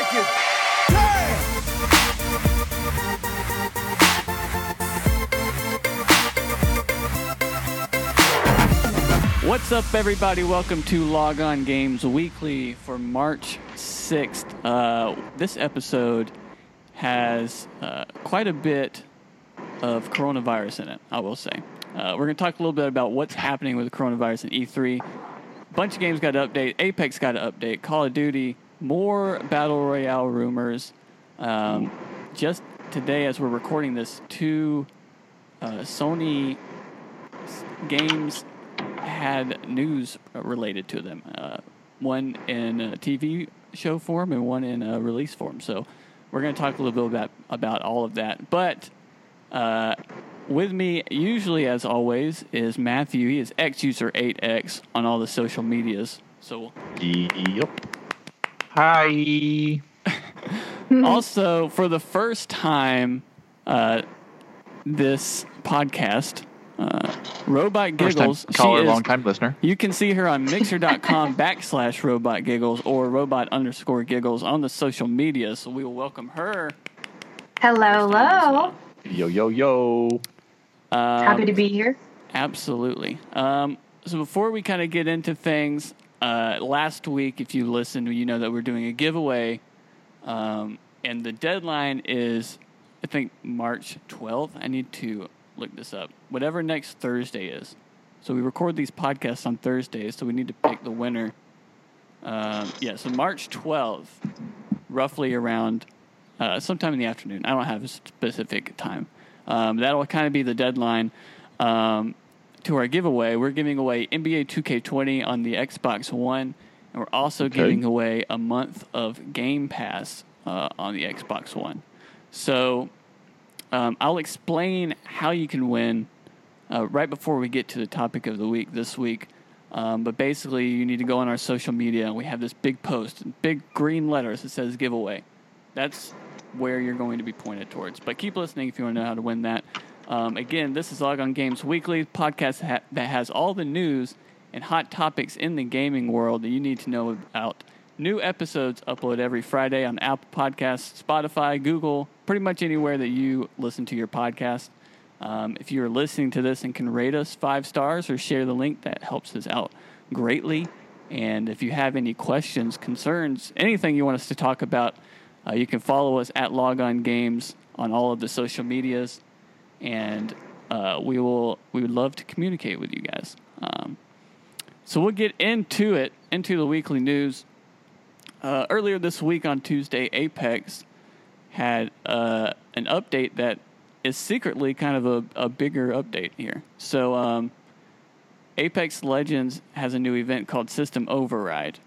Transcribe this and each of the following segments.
like it. What's up, everybody? Welcome to Log On Games Weekly for March 6th. Uh, this episode has uh, quite a bit of coronavirus in it, I will say. Uh, we're going to talk a little bit about what's happening with coronavirus in E3. A bunch of games got to update. Apex got to update. Call of Duty, more Battle Royale rumors. Um, just today, as we're recording this, two uh, Sony games had news related to them. Uh, one in a TV show form and one in a release form. So we're going to talk a little bit about about all of that. But uh, with me, usually as always, is Matthew. He is X user 8X on all the social medias. So Yep. Hi. also for the first time, uh, this podcast. Uh, Robot First time Giggles. she caller, is- long time listener. You can see her on mixer.com backslash robot giggles or robot underscore giggles on the social media. So we will welcome her. Hello, hello. Yo, yo, yo. Um, Happy to be here. Absolutely. Um, so before we kind of get into things, uh, last week, if you listened, you know that we're doing a giveaway. Um, and the deadline is, I think, March 12th. I need to look this up. Whatever next Thursday is. So we record these podcasts on Thursdays, so we need to pick the winner. Um, yeah, so March 12th, roughly around uh, sometime in the afternoon. I don't have a specific time. Um, that'll kind of be the deadline um, to our giveaway. We're giving away NBA 2K20 on the Xbox One, and we're also Okay. giving away a month of Game Pass uh, on the Xbox One. So um, I'll explain how you can win uh, right before we get to the topic of the week this week. Um, but basically, you need to go on our social media, and we have this big post, big green letters that says giveaway. That's where you're going to be pointed towards. But keep listening if you want to know how to win that. Um, again, this is Log On Games Weekly, podcast ha- that has all the news and hot topics in the gaming world that you need to know about. New episodes upload every Friday on Apple Podcasts, Spotify, Google, pretty much anywhere that you listen to your podcast. Um, if you're listening to this and can rate us five stars or share the link, that helps us out greatly. And if you have any questions, concerns, anything you want us to talk about, uh, you can follow us at Log On Games on all of the social medias, and uh, we will we would love to communicate with you guys. Um, so we'll get into it, into the weekly news. Uh, earlier this week on Tuesday, Apex had uh, an update that is secretly kind of a, a bigger update here. So, um, Apex Legends has a new event called System Override.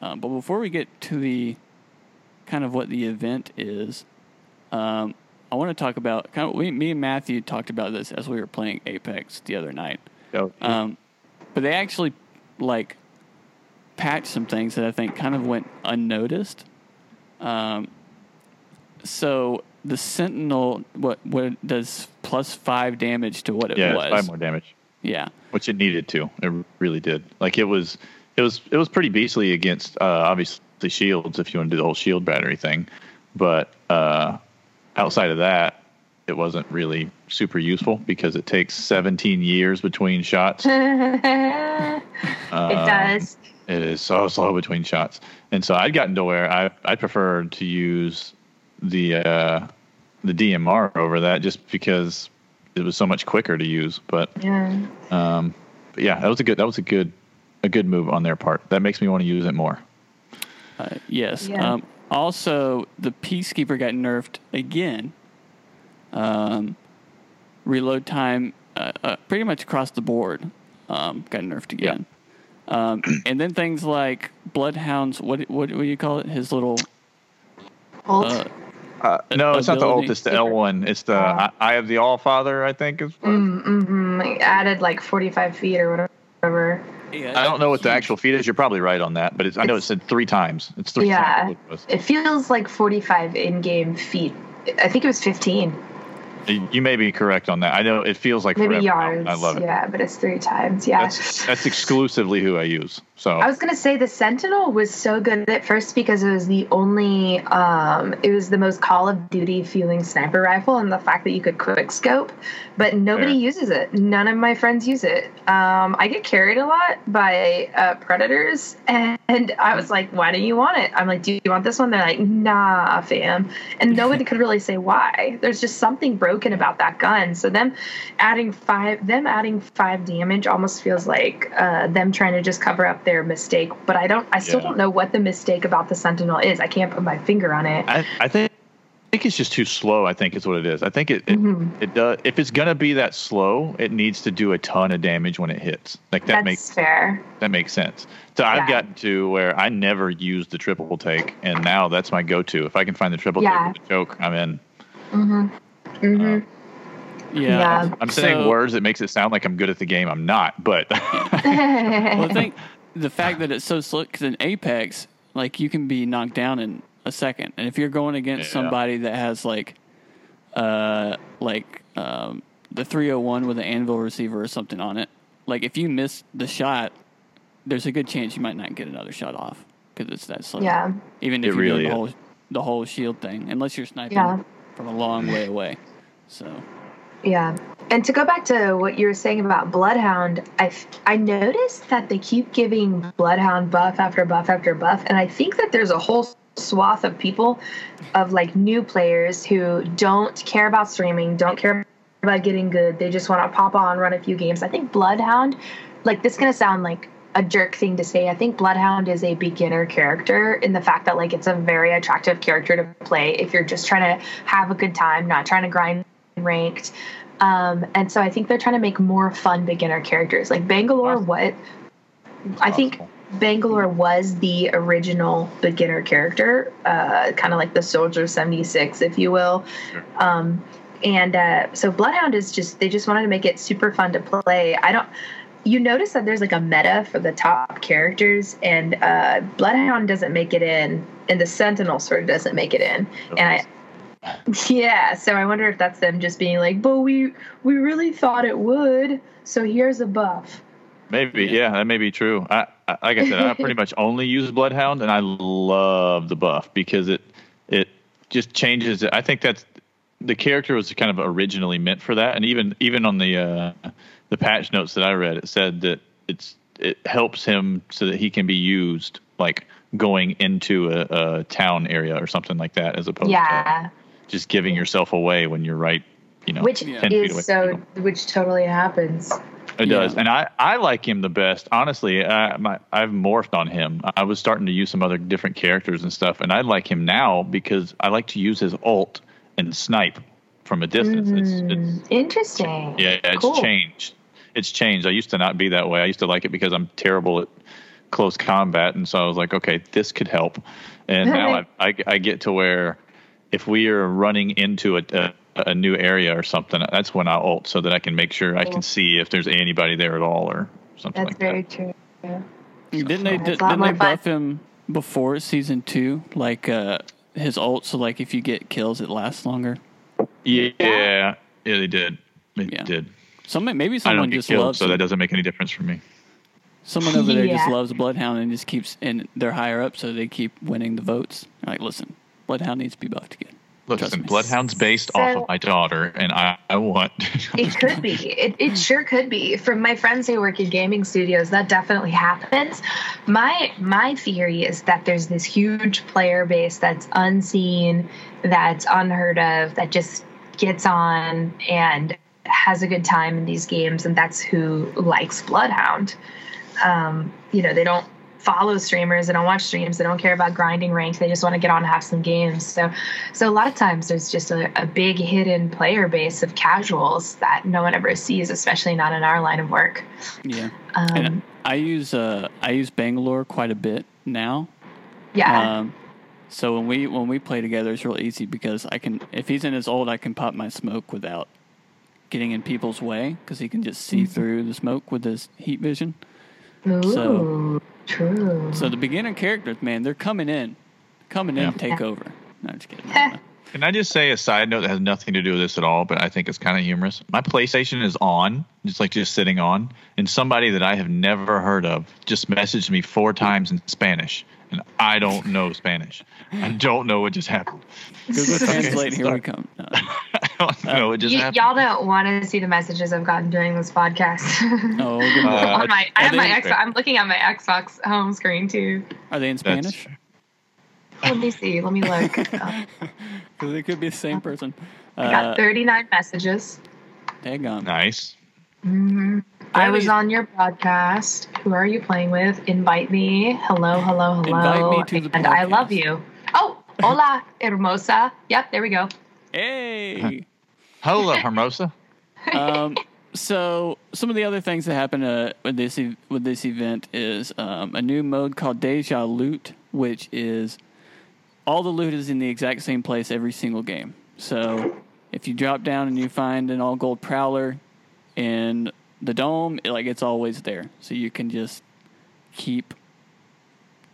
Um, but before we get to the kind of what the event is, um, I want to talk about kind of we, me and Matthew talked about this as we were playing Apex the other night. Yo, Um, but they actually like patched some things that I think kind of went unnoticed. Um, so the Sentinel, what what does plus five damage to what it yeah, was? five more damage, Yeah, which it needed to. It really did. Like it was, it was, it was pretty beastly against uh, obviously shields if you want to do the whole shield battery thing, but uh, outside of that, it wasn't really super useful because it takes 17 years between shots. it does. It is so slow between shots, and so I'd gotten to where I I preferred to use the uh, the DMR over that just because it was so much quicker to use. But Yeah. um, but yeah, that was a good that was a good a good move on their part. That makes me want to use it more. uh, yes. Yeah. Um, also, the Peacekeeper got nerfed again. Um, reload time, uh, uh, pretty much across the board, um, got nerfed again. Um, and then things like Bloodhound's what what what do you call it? His little Ult. uh, Uh, no, it's not the ult. It's the L one. It's the Oh. Eye of the All Father. I think is. what- mm, hmm added like 45 feet or whatever. Yeah, I don't know what the actual feet is. You're probably right on that, but it's, I know it said three times. It's three Yeah. times. what it. It feels like 45 in game feet. I think it was 15. You may be correct on that. I know it feels like Maybe yards. I love it. Yeah, but it's three times. Yeah. That's that's exclusively who I use. So I was gonna say the Sentinel was so good at first because it was the only, um, it was the most Call of Duty feeling sniper rifle, and the fact that you could quick scope, but nobody Fair. uses it. None of my friends use it. Um, I get carried a lot by uh, predators, and I was like, "Why do you want it?" I'm like, "Do you want this one?" They're like, "Nah, fam," and nobody could really say why. There's just something broken about that gun. So them adding five, them adding five damage almost feels like uh, them trying to just cover up their mistake. But I don't, I still Yeah. don't know what the mistake about the Sentinel is. I can't put my finger on it. I, I think I think it's just too slow. I think is what it is. I think it it, Mhm. it does. If it's gonna be that slow, it needs to do a ton of damage when it hits. Like that That's makes fair. that makes sense. So I've gotten to where I never used the triple take, and now that's my go-to. If I can find the triple Yeah. take with the choke, I'm in. Mm-hmm. Mm-hmm. Yeah. Yeah. I'm saying So- words that makes it sound like I'm good at the game. I'm not, but Well, I think the fact that it's so slick because in Apex, like you can be knocked down in a second, and if you're going against Yeah. somebody that has like, uh, like um, the 301 with an anvil receiver or something on it, like if you miss the shot, there's a good chance you might not get another shot off because it's that slow. yeah. Even It if you're really doing the whole the whole shield thing, unless you're sniping Yeah. from a long way away. So Yeah. And to go back to what you were saying about Bloodhound, I I noticed that they keep giving Bloodhound buff after buff after buff. And I think that there's a whole swath of people, of like new players who don't care about streaming, don't care about getting good. They just want to pop on, run a few games. I think Bloodhound, like, this is to sound like a jerk thing to say. I think Bloodhound is a beginner character in the fact that, like, it's a very attractive character to play if you're just trying to have a good time, not trying to grind ranked. Um, and so I think they're trying to make more fun beginner characters. Like Bangalore, what I think. Bangalore was the original beginner character, uh, kind of like the Soldier 76, if you will. Sure. Um, and uh, so Bloodhound is just, they just wanted to make it super fun to play. I don't, you notice that there's like a meta for the top characters, and uh, Bloodhound doesn't make it in, and the Sentinel sort of doesn't make it in. And I, yeah, so I wonder if that's them just being like, but we we really thought it would, so here's a buff. Maybe, yeah, that may be true. I, I like I said, I pretty much only use Bloodhound, and I love the buff because it it just changes. it. I think that's the character was kind of originally meant for that, and even even on the uh, the patch notes that I read, it said that it's it helps him so that he can be used like going into a, a town area or something like that, as opposed Yeah, to just giving yourself away when you're right. You know, which 10 is so, people. which totally happens. It Yeah. does, and I, I like him the best. Honestly, I, my, I've morphed on him. I was starting to use some other different characters and stuff, and I like him now because I like to use his ult and snipe from a distance. It's, it's Mm, Interesting. yeah, it's Cool. changed. It's changed. I used to not be that way. I used to like it because I'm terrible at close combat, and so I was like, okay, this could help. And now I, I, I get to where if we are running into a, a a new area or something, that's when I ult so that I can make sure I can see if there's anybody there at all or something That's like very that. true. Didn't they? That's did, didn't more they fun. buff him before season two? Like uh, his ult, so like if you get kills, it lasts longer. Yeah, yeah, they did. They Yeah. did. Some maybe I don't someone get just killed, loves so it. that doesn't make any difference for me. Someone over there just Yeah. loves Bloodhound and just keeps and they're higher up, so they keep winning the votes. Like, listen, Bloodhound needs to be buffed again. Trust Listen, me. Bloodhound's based off of my daughter, and I, I want. It could be. It, it sure could be. From my friends who work in gaming studios, that definitely happens. My my theory is that there's this huge player base that's unseen, that's unheard of, that just gets on and has a good time in these games, and that's who likes Bloodhound. Um, you know, they don't follow streamers, they don't watch streams, they don't care about grinding rank, they just want to get on and have some games. So so a lot of times there's just a, a big hidden player base of casuals that no one ever sees, especially not in our line of work. Yeah, Um, and I use uh I use Bangalore quite a bit now. yeah, Um, so when we when we play together, it's real easy because I can if he's in his ult I can pop my smoke without getting in people's way because he can just see Mm-hmm. through the smoke with his heat vision. Ooh, so- true. So the beginner characters, man, they're coming in, coming in, Yeah. to take over. No, I'm just kidding. Can I just say a side note that has nothing to do with this at all, but I think it's kind of humorous? My PlayStation is on, just like just sitting on, and somebody that I have never heard of just messaged me four times in Spanish, and I don't know Spanish. I don't know what just happened. Google Translate. Here we come. No. I don't know what just Y- y'all don't want to see the messages I've gotten during this podcast. Oh, good Uh, on my, I have are my they- Xbox. I'm looking at my Xbox home screen too. Are they in That's- Spanish? Let me see. Let me look. Oh, Because it could be the same person. I got Uh, 39 messages. daggone. Nice. hmm I was on your podcast. Who are you playing with? Invite me. Hello, hello, hello. Invite me to the and I love you. Oh, hola, hermosa. Yep, there we go. Hey. Hello, Hermosa. um, so some of the other things that happened uh, with this e- with this event is um, a new mode called Deja Loot, which is all the loot is in the exact same place every single game. So if you drop down and you find an all gold prowler in the dome, it, like it's always there. So you can just keep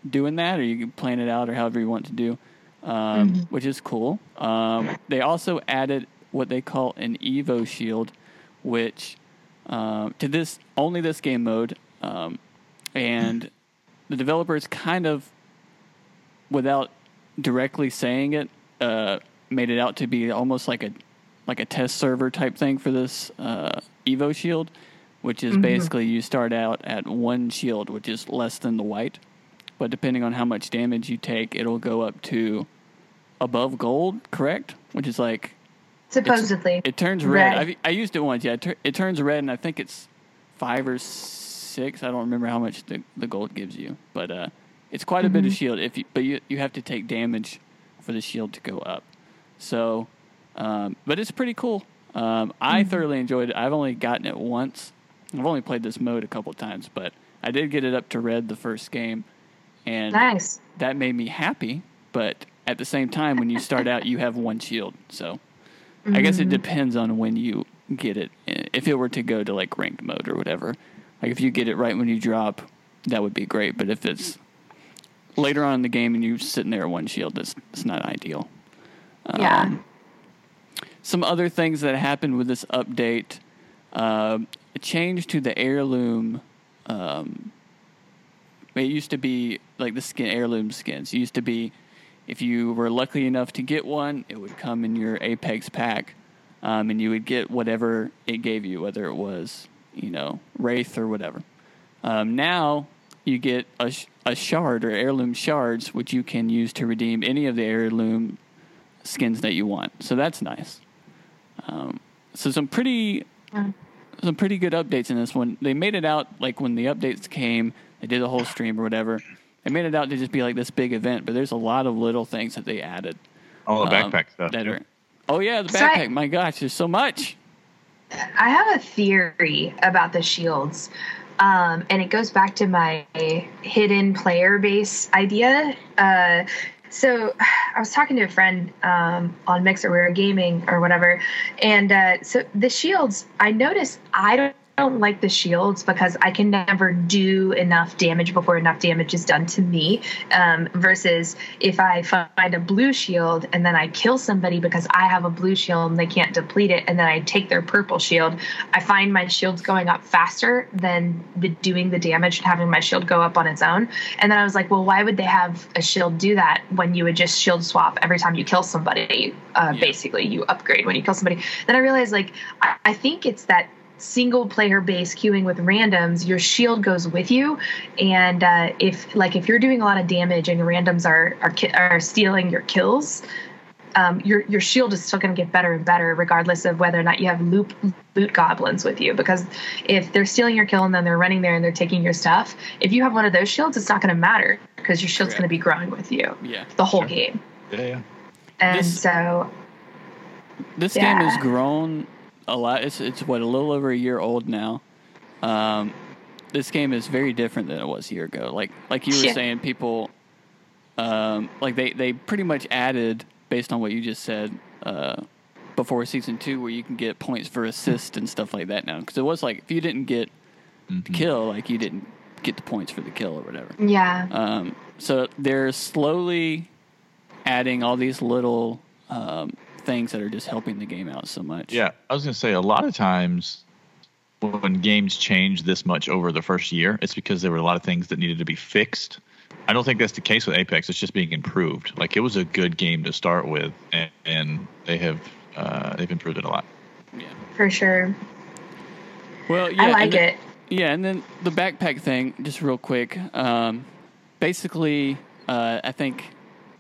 doing that, or you can plan it out, or however you want to do, um, which is cool. Um, they also added what they call an Evo shield, which um, to this only this game mode, um, and the developers kind of, without directly saying it, uh, made it out to be almost like a like a test server type thing for this uh, Evo shield, which is basically you start out at one shield, which is less than the white, but depending on how much damage you take, it'll go up to above gold, correct? Which is like Supposedly. it turns red. Red. I've, I used it once. Yeah, it, tur- it turns red, and I think it's five or six. I don't remember how much the, the gold gives you, but uh, it's quite a bit of shield. If you, but you you have to take damage for the shield to go up. So, um, but it's pretty cool. Um, I thoroughly enjoyed it. I've only gotten it once. I've only played this mode a couple times, but I did get it up to red the first game, and nice. that made me happy. But at the same time, when you start out, you have one shield. So I guess it depends on when you get it. If it were to go to like ranked mode or whatever, like if you get it right when you drop, that would be great. But if it's later on in the game and you're sitting there at one shield, that's, that's not ideal. Yeah. Um, some other things that happened with this update um, a change to the heirloom um, it used to be like the skin heirloom skins it used to be if you were lucky enough to get one it would come in your apex pack um, and you would get whatever it gave you whether it was you know wraith or whatever um, now you get a, sh- a shard or heirloom shards which you can use to redeem any of the heirloom skins that you want so that's nice um, so some pretty some pretty good updates in this one. They made it out like when the updates came, they did a whole stream or whatever. They made it out to just be like this big event, but there's a lot of little things that they added. All the um, backpack stuff. that are. Oh yeah, the So I- backpack. My gosh, there's so much. I have a theory about the shields, um, and it goes back to my hidden player base idea. Uh, so I was talking to a friend um, on Mixer, we were gaming or whatever, and uh, so the shields. I noticed I don't. Don't like the shields because I can never do enough damage before enough damage is done to me. Um, versus if I find a blue shield and then I kill somebody because I have a blue shield and they can't deplete it, and then I take their purple shield, I find my shields going up faster than the, doing the damage and having my shield go up on its own. And then I was like, well, why would they have a shield do that when you would just shield swap every time you kill somebody? Uh, Yeah. Basically, you upgrade when you kill somebody. Then I realized, like, I, I think it's that single player base queuing with randoms your shield goes with you and uh, if like if you're doing a lot of damage and your randoms are are, ki- are stealing your kills um, your your shield is still going to get better and better regardless of whether or not you have loop loot goblins with you because if they're stealing your kill and then they're running there and they're taking your stuff if you have one of those shields it's not going to matter because your shield's Correct. going to be growing with you Yeah. the whole Sure. game Yeah, yeah. and This- so This game has grown a lot. It's it's what a little over a year old now. Um, this game is very different than it was a year ago. Like like you were Yeah. saying, people um, like they they pretty much added based on what you just said uh, before season two, where you can get points for assist and stuff like that now. Because it was like if you didn't get the kill, like you didn't get the points for the kill or whatever. yeah Um, so they're slowly adding all these little um, things that are just helping the game out so much. Yeah, I was gonna say a lot of times when games change this much over the first year, it's because there were a lot of things that needed to be fixed. I don't think that's the case with Apex. It's just being improved. Like it was a good game to start with, and, and they have uh, they've improved it a lot. Yeah. For sure. Well, yeah, I and like then- it. Yeah, and then the backpack thing, just real quick. Um, basically, uh, I think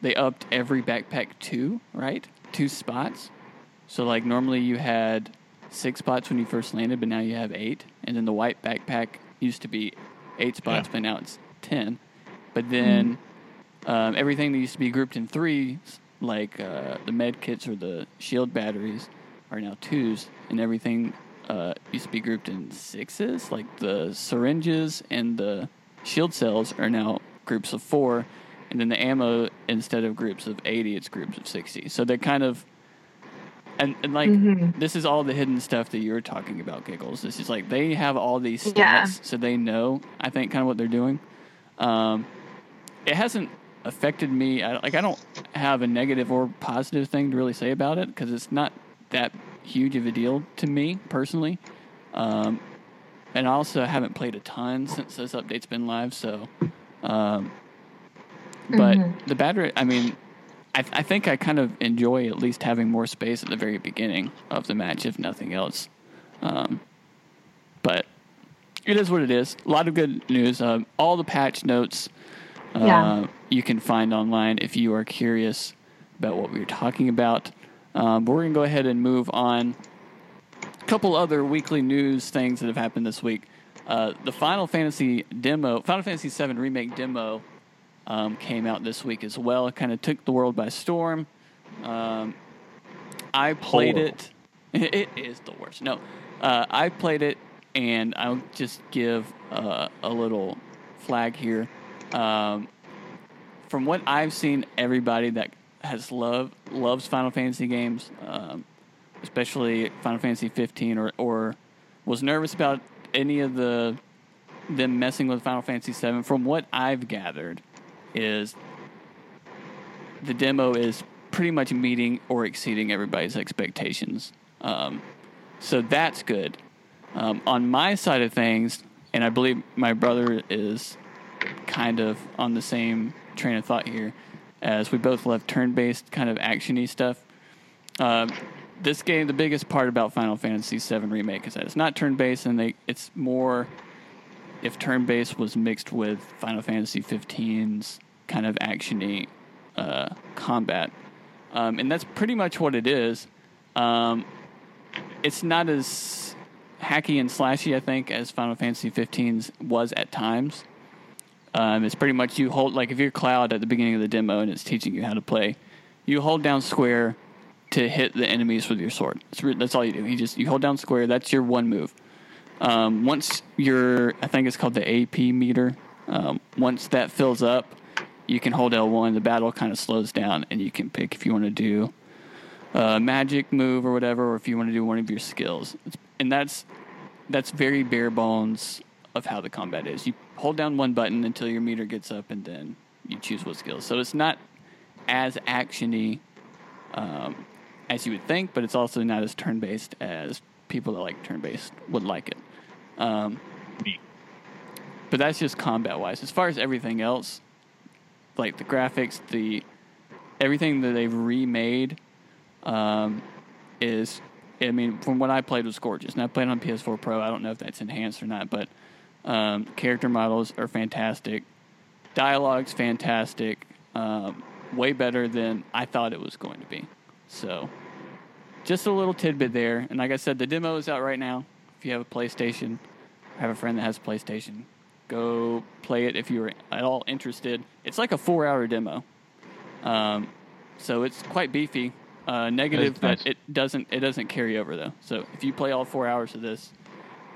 they upped every backpack too, right? Two spots. So, like, normally you had six spots when you first landed, but now you have eight. And then the white backpack used to be eight spots, Yeah. but now it's 10. But then um, everything that used to be grouped in three, like uh, the med kits or the shield batteries, are now twos, and everything uh, used to be grouped in sixes, like the syringes and the shield cells are now groups of four, and then the ammo instead of groups of 80, it's groups of 60. So they're kind of and, and like Mhm. this is all the hidden stuff that you're talking about, giggles. This is like they have all these stats, Yeah. so they know. I think kind of what they're doing. Um, it hasn't affected me. I, like I don't have a negative or positive thing to really say about it because it's not that huge of a deal to me personally. Um, and I also haven't played a ton since this update's been live, so. Um, but Mhm. the battery, I mean, I, I think I kind of enjoy at least having more space at the very beginning of the match, if nothing else. Um, but it is what it is. A lot of good news. Um, all the patch notes uh, Yeah. you can find online if you are curious about what we were talking about. Um, but we're going to go ahead and move on. A couple other weekly news things that have happened this week. Uh, the Final Fantasy demo, Final Fantasy VII Remake demo, um, came out this week as well. It kind of took the world by storm. Um, I played Horrible. it. It is the worst. No, uh, I played it, and I'll just give uh, a little flag here. Um, from what I've seen, everybody that has love loves Final Fantasy games, um, especially Final Fantasy 15, or or was nervous about any of the them messing with Final Fantasy 7. From what I've gathered, is the demo is pretty much meeting or exceeding everybody's expectations. Um, so that's good. Um, on my side of things, and I believe my brother is kind of on the same train of thought here, as we both love turn-based kind of actiony stuff. Um, this game, the biggest part about Final Fantasy VII Remake is that it's not turn-based, and they it's more if turn-based was mixed with Final Fantasy 15's kind of actiony uh, combat, um, and that's pretty much what it is. Um, it's not as hacky and slashy, I think, as Final Fantasy 15's was at times. Um, it's pretty much you hold like if you're Cloud at the beginning of the demo and it's teaching you how to play, you hold down square to hit the enemies with your sword. That's, that's all you do. You just you hold down square. That's your one move. Um, once your I think it's called the AP meter. Um, once that fills up, you can hold L1. The battle kind of slows down, and you can pick if you want to do a magic move or whatever, or if you want to do one of your skills. And that's that's very bare bones of how the combat is. You hold down one button until your meter gets up, and then you choose what skills. So it's not as actiony um, as you would think, but it's also not as turn based as people that like turn based would like it. Um, but that's just combat wise. As far as everything else, like the graphics, the everything that they've remade um, is, I mean, from what I played was gorgeous. And I played on PS4 Pro. I don't know if that's enhanced or not, but um, character models are fantastic. Dialogue's fantastic. Um, way better than I thought it was going to be. So, just a little tidbit there. And like I said, the demo is out right now. If you have a PlayStation, I have a friend that has a PlayStation. Go play it if you're at all interested. It's like a four-hour demo, um, so it's quite beefy. Uh, negative nice. that it doesn't it doesn't carry over though. So if you play all four hours of this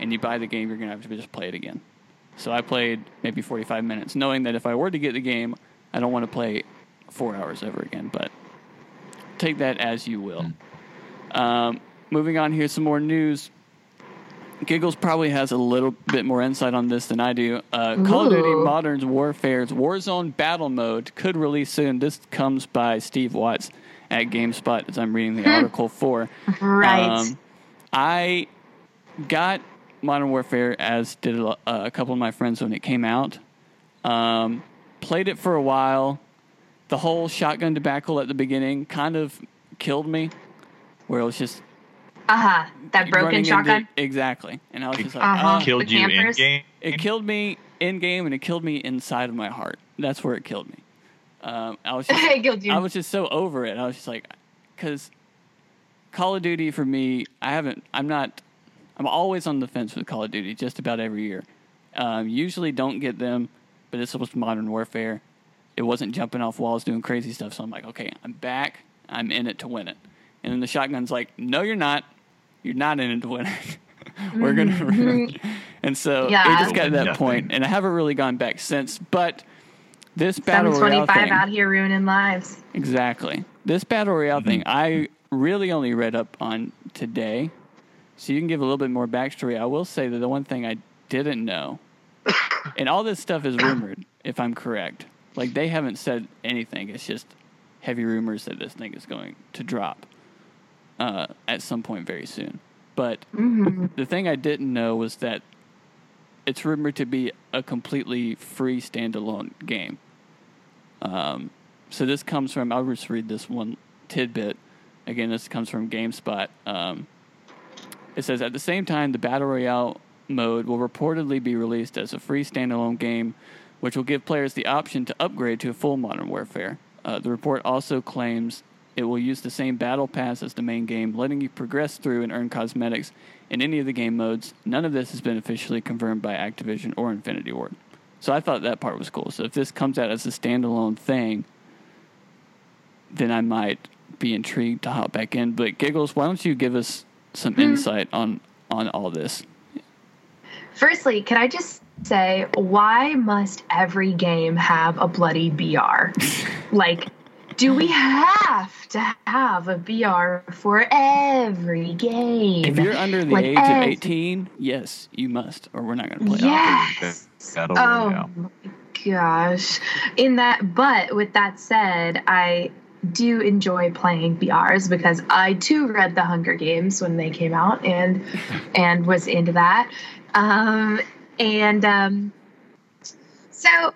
and you buy the game, you're gonna have to just play it again. So I played maybe 45 minutes, knowing that if I were to get the game, I don't want to play four hours ever again. But take that as you will. Um, moving on here, some more news. Giggles probably has a little bit more insight on this than I do. Uh, Call of Duty Ooh. Modern Warfare's Warzone Battle Mode could release soon. This comes by Steve Watts at GameSpot as I'm reading the article for. Right. Um, I got Modern Warfare as did a, uh, a couple of my friends when it came out. Um, played it for a while. The whole shotgun debacle at the beginning kind of killed me, where it was just uh huh. That broken running into- shotgun. exactly, and I was just like, Uh-huh. "Ah." Killed you in game. it killed me in game, and it killed me inside of my heart. That's where it killed me. Um, I was just killed you. I was just so over it. I was just like, because Call of Duty for me, I haven't. I'm not. I'm always on the fence with Call of Duty, just about every year. Um, usually don't get them, but this was Modern Warfare. It wasn't jumping off walls doing crazy stuff, so I'm like, okay, I'm back. I'm in it to win it. And then the shotgun's like, no, you're not. You're not in it to win it. We're gonna. Mm-hmm. and so it just got to that point, and I haven't really gone back since. But this battle royale 725 thing, out here ruining lives. Exactly. This battle royale thing, mm-hmm. I really only read up on today, so you can give a little bit more backstory. I will say that the one thing I didn't know, and all this stuff is rumored, if I'm correct. Like they haven't said anything. It's just heavy rumors that this thing is going to drop uh, at some point very soon. But the thing I didn't know was that it's rumored to be a completely free standalone game. Um, so this comes from, I'll just read this one tidbit. Again, this comes from GameSpot. Um, it says, at the same time, the Battle Royale mode will reportedly be released as a free standalone game, which will give players the option to upgrade to a full Modern Warfare. Uh, the report also claims it will use the same battle pass as the main game, letting you progress through and earn cosmetics in any of the game modes. None of this has been officially confirmed by Activision or Infinity Ward. So I thought that part was cool. So if this comes out as a standalone thing, then I might be intrigued to hop back in. But Giggles, why don't you give us some hmm. insight on on all this? Firstly, can I just say, why must every game have a bloody BR? like, do we have to have a BR for every game? If you're under the Like, age of 18, yes, you must, or we're not going to play it. Yes. Battle Oh Royale. my gosh. In that, but with that said, I do enjoy playing BRs because I too read the Hunger Games when they came out and and was into that. Um, and um, so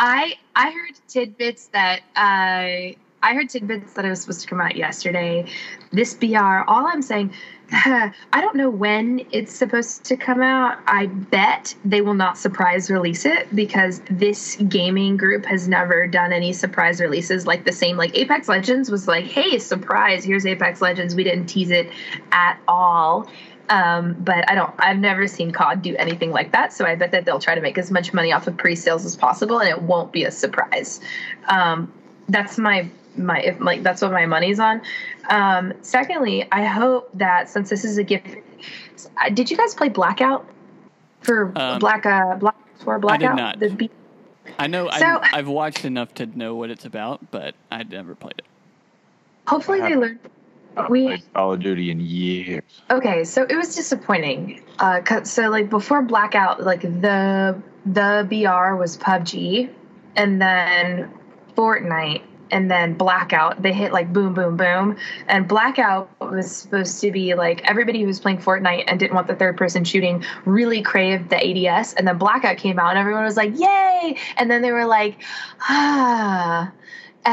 I I heard tidbits that uh, I heard tidbits that it was supposed to come out yesterday. This BR, all I'm saying, I don't know when it's supposed to come out. I bet they will not surprise release it because this gaming group has never done any surprise releases like the same. Like Apex Legends was like, hey, surprise, here's Apex Legends. We didn't tease it at all. Um, but I don't. I've never seen COD do anything like that. So I bet that they'll try to make as much money off of pre-sales as possible, and it won't be a surprise. Um, that's my my if like that's what my money's on. Um, secondly, I hope that since this is a gift, uh, did you guys play Blackout for Um, Black uh Black for Blackout? not. The B- I know So- I've, I've watched enough to know what it's about, but I'd never played it. hopefully they learn. I We played Call of Duty in years. Okay, so it was disappointing. Uh, so like before Blackout, like the the BR was PUBG, and then Fortnite, and then Blackout. They hit like boom, boom, boom. And Blackout was supposed to be like everybody who was playing Fortnite and didn't want the third person shooting really craved the ADS. And then Blackout came out, and everyone was like, "Yay!" And then they were like, "Ah." Uh,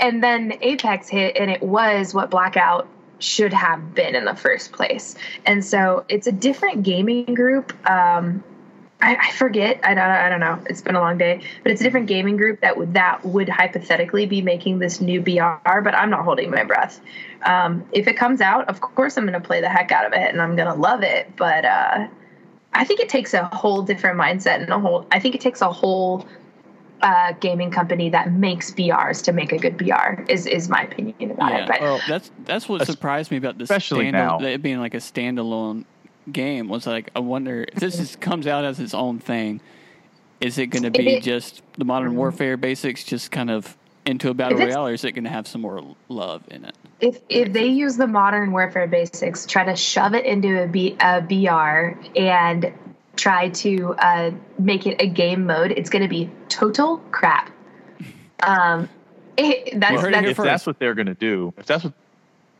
and then Apex hit, and it was what Blackout should have been in the first place. And so it's a different gaming group. Um, I, I forget. I don't. I don't know. It's been a long day, but it's a different gaming group that would that would hypothetically be making this new BR. But I'm not holding my breath. Um, if it comes out, of course I'm going to play the heck out of it, and I'm going to love it. But uh, I think it takes a whole different mindset and a whole. I think it takes a whole uh, gaming company that makes BRs to make a good BR. Is is my opinion about Yeah, it. But Well, that's that's what surprised me about this, especially now. it being like a standalone game was like I wonder if this is, comes out as its own thing, is it going to be it- just the Modern Warfare basics, just kind of into a battle royale, or is it going to have some more love in it? if if they use the modern warfare basics, try to shove it into a, B, a BR and try to uh, make it a game mode, it's going to be total crap. Um, It, that's, it that's if first. that's what they're going to do, if that's what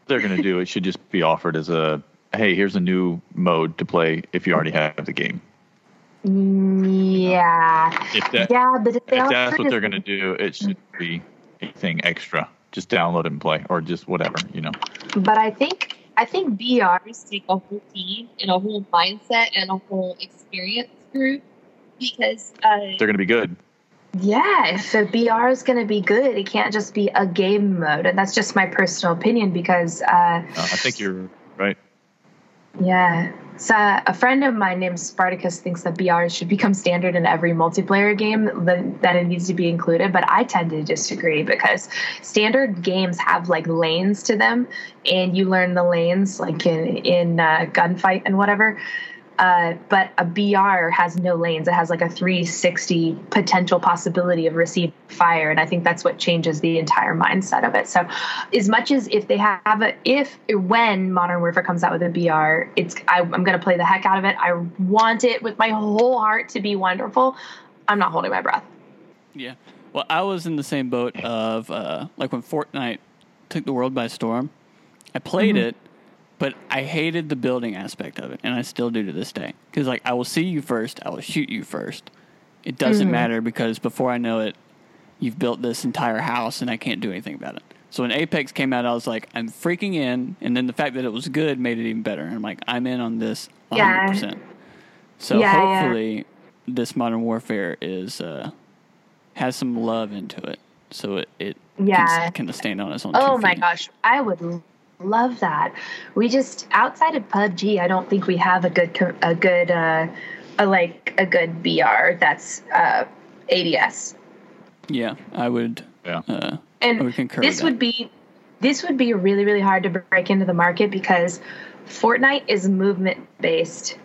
they're going to do, it should just be offered as a hey, here's a new mode to play if you already have the game. yeah, If that yeah. But if, they if that's what they're going to do, it should be anything extra. Just download it and play, or just whatever, you know. But I think I think BRs take a whole team and a whole mindset and a whole experience group because uh, They're going to be good. yeah, if a BR is going to be good, it can't just be a game mode, and that's just my personal opinion because uh, Uh, I think you're right. Yeah. So a friend of mine named Spartacus thinks that BR should become standard in every multiplayer game, that, it needs to be included. But I tend to disagree because standard games have like lanes to them, and you learn the lanes like in in uh, gunfight and whatever. Uh, but a BR has no lanes. It has like a 360 potential possibility of receiving fire, and I think that's what changes the entire mindset of it. So, as much as if they have a, if when Modern Warfare comes out with a BR, it's I, I'm going to play the heck out of it. I want it with my whole heart to be wonderful. I'm not holding my breath. Yeah. Well, I was in the same boat of uh, like when Fortnite took the world by storm. I played Mm-hmm. it, but I hated the building aspect of it, and I still do to this day. Because like I will see you first, I will shoot you first. It doesn't Mm-hmm. matter because before I know it, you've built this entire house, and I can't do anything about it. So when Apex came out, I was like, I'm freaking in, and then the fact that it was good made it even better. And I'm like, I'm in on this 100%. Yeah. So Yeah, yeah. hopefully, this Modern Warfare is uh, has some love into it, so it it Yeah. can, can stand on its own. Oh my feet. gosh, I would love that. We just outside of PUBG, I don't think we have a good a good uh, a like a good BR that's uh, ADS. Yeah, I would. Yeah. Uh, And I would concur this would be this would be really really hard to break into the market because Fortnite is movement based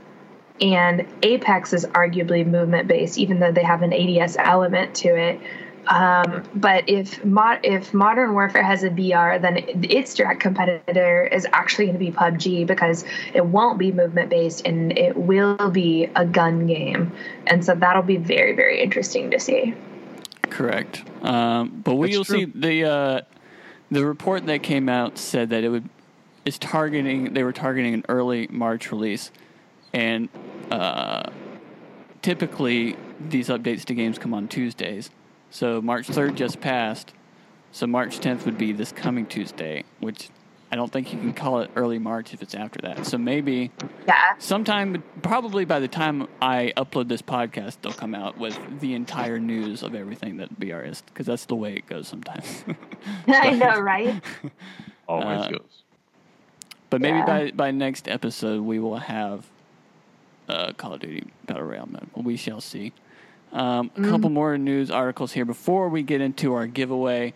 and Apex is arguably movement based even though they have an ADS element to it. Um, but if mod, if Modern Warfare has a BR, then its direct competitor is actually going to be PUBG because it won't be movement based and it will be a gun game, and so that'll be very very interesting to see. correct. Um, but we That's will true. see the uh, the report that came out said that it would is targeting. They were targeting an early March release, and uh, typically these updates to games come on Tuesdays. So March 3rd just passed. So March 10th would be this coming Tuesday, which I don't think you can call it early March if it's after that. So maybe Yeah, sometime, probably by the time I upload this podcast, they'll come out with the entire news of everything that BR is, because that's the way it goes sometimes. I know, right? Always Uh, goes. but maybe Yeah. by by next episode we will have uh, Call of Duty Battle Royale mode. We shall see. Um, a couple more news articles here before we get into our giveaway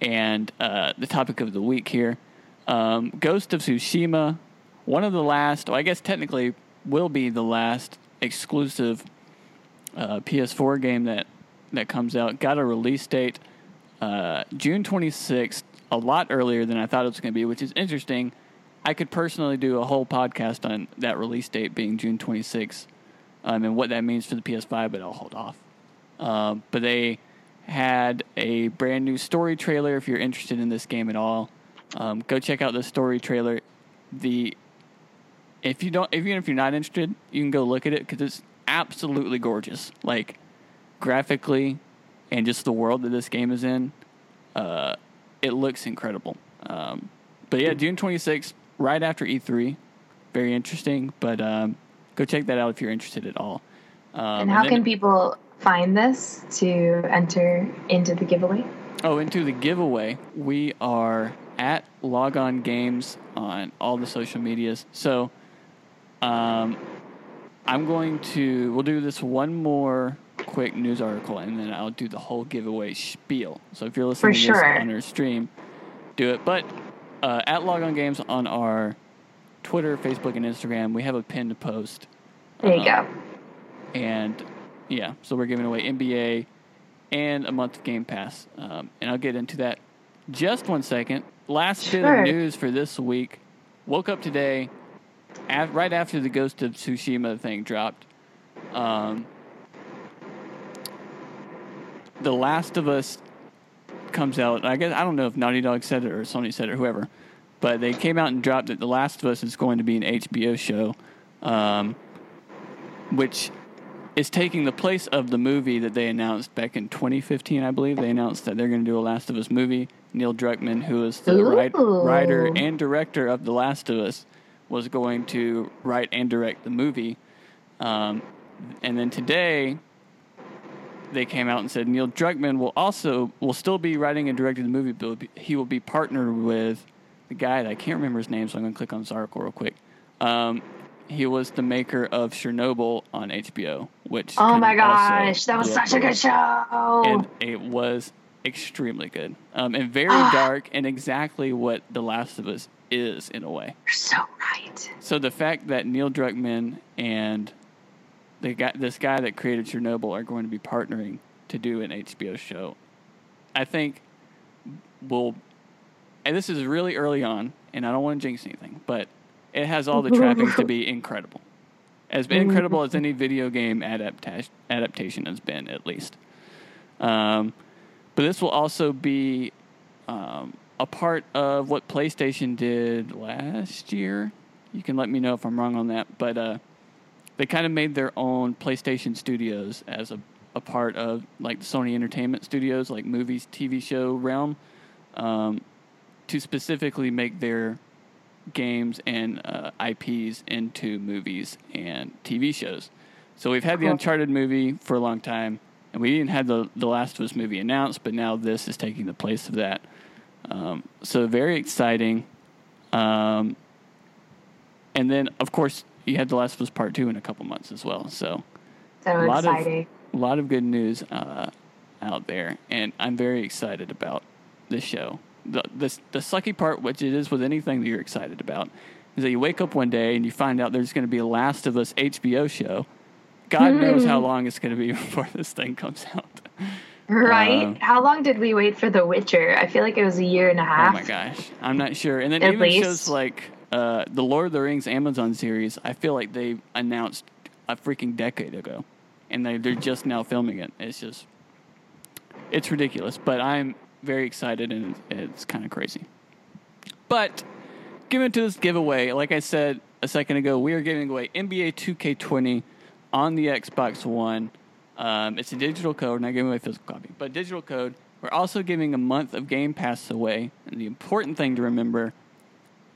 and uh, the topic of the week here. Um, Ghost of Tsushima, one of the last, well, I guess technically will be the last exclusive uh, PS4 game that that comes out. Got a release date uh, June 26th, a lot earlier than I thought it was going to be, which is interesting. I could personally do a whole podcast on that release date being June 26th um, and what that means for the PS5, but I'll hold off. Um, but they had a brand new story trailer. If you're interested in this game at all, um, go check out the story trailer. The if you don't, even if you're not interested, you can go look at it because it's absolutely gorgeous. Like graphically, and just the world that this game is in, uh, it looks incredible. Um, but yeah, June 26th, right after E3, very interesting. But um, go check that out if you're interested at all. Um, and how then- can people find this to enter into the giveaway? Oh, into the giveaway, we are at Logon Games on all the social medias. So, um, I'm going to we'll do this one more quick news article, and then I'll do the whole giveaway spiel. So if you're listening to sure. this on our stream, do it. But uh, at Logon Games on our Twitter, Facebook, and Instagram, we have a pinned post. There you Um, go. and yeah, so we're giving away NBA and a month of Game Pass, um, and I'll get into that just one second. Last bit of news for this week: woke up today, af- right after the Ghost of Tsushima thing dropped. Um, the Last of Us comes out. I guess I don't know if Naughty Dog said it or Sony said it or whoever, but they came out and dropped that The Last of Us is going to be an HBO show, um, which is taking the place of the movie that they announced back in 2015. I believe they announced that they're going to do a Last of Us movie. Neil Druckmann, who is the write, writer and director of The Last of Us, was going to write and direct the movie. Um, and then today, they came out and said Neil Druckmann will also will still be writing and directing the movie, but he will be partnered with the guy that I can't remember his name, so I'm going to click on this article real quick. Um, he was the maker of Chernobyl on HBO, which Oh my gosh, that was such a good show. and it was extremely good um, and very Ah. dark and exactly what The Last of Us is in a way. You're so right. So the fact that Neil Druckmann and the guy, this guy that created Chernobyl are going to be partnering to do an HBO show, I think will. And this is really early on, and I don't want to jinx anything, but it has all the trappings to be incredible, as incredible as any video game adaptation adaptation has been, at least. Um, but this will also be um, a part of what PlayStation did last year. You can let me know if I'm wrong on that, but uh, they kind of made their own PlayStation Studios as a, a part of like the Sony Entertainment Studios, like movies, TV show realm, um, to specifically make their games and uh, IPs into movies and TV shows. So we've had the Uncharted movie for a long time, and we didn't have the the Last of Us movie announced, but now this is taking the place of that. Um, so very exciting. Um, and then, of course, you had The Last of Us Part Two in a couple months as well. So So a lot exciting. of a lot of good news uh, out there, and I'm very excited about this show. The, the the sucky part, which it is with anything that you're excited about, is that you wake up one day and you find out there's going to be a Last of Us HBO show. God knows how long it's going to be before this thing comes out. right? um, How long did we wait for The Witcher? I feel like it was a year and a half. Oh my gosh, I'm not sure. And then At even least. shows like uh, the Lord of the Rings Amazon series, I feel like they announced a freaking decade ago, and they they're just now filming it. It's just, it's ridiculous. But I'm very excited, and it's kind of crazy. But given to this giveaway, like I said a second ago, we are giving away NBA 2K20 on the Xbox One. Um, it's a digital code, not giving away a physical copy, but digital code. We're also giving a month of Game Pass away. And the important thing to remember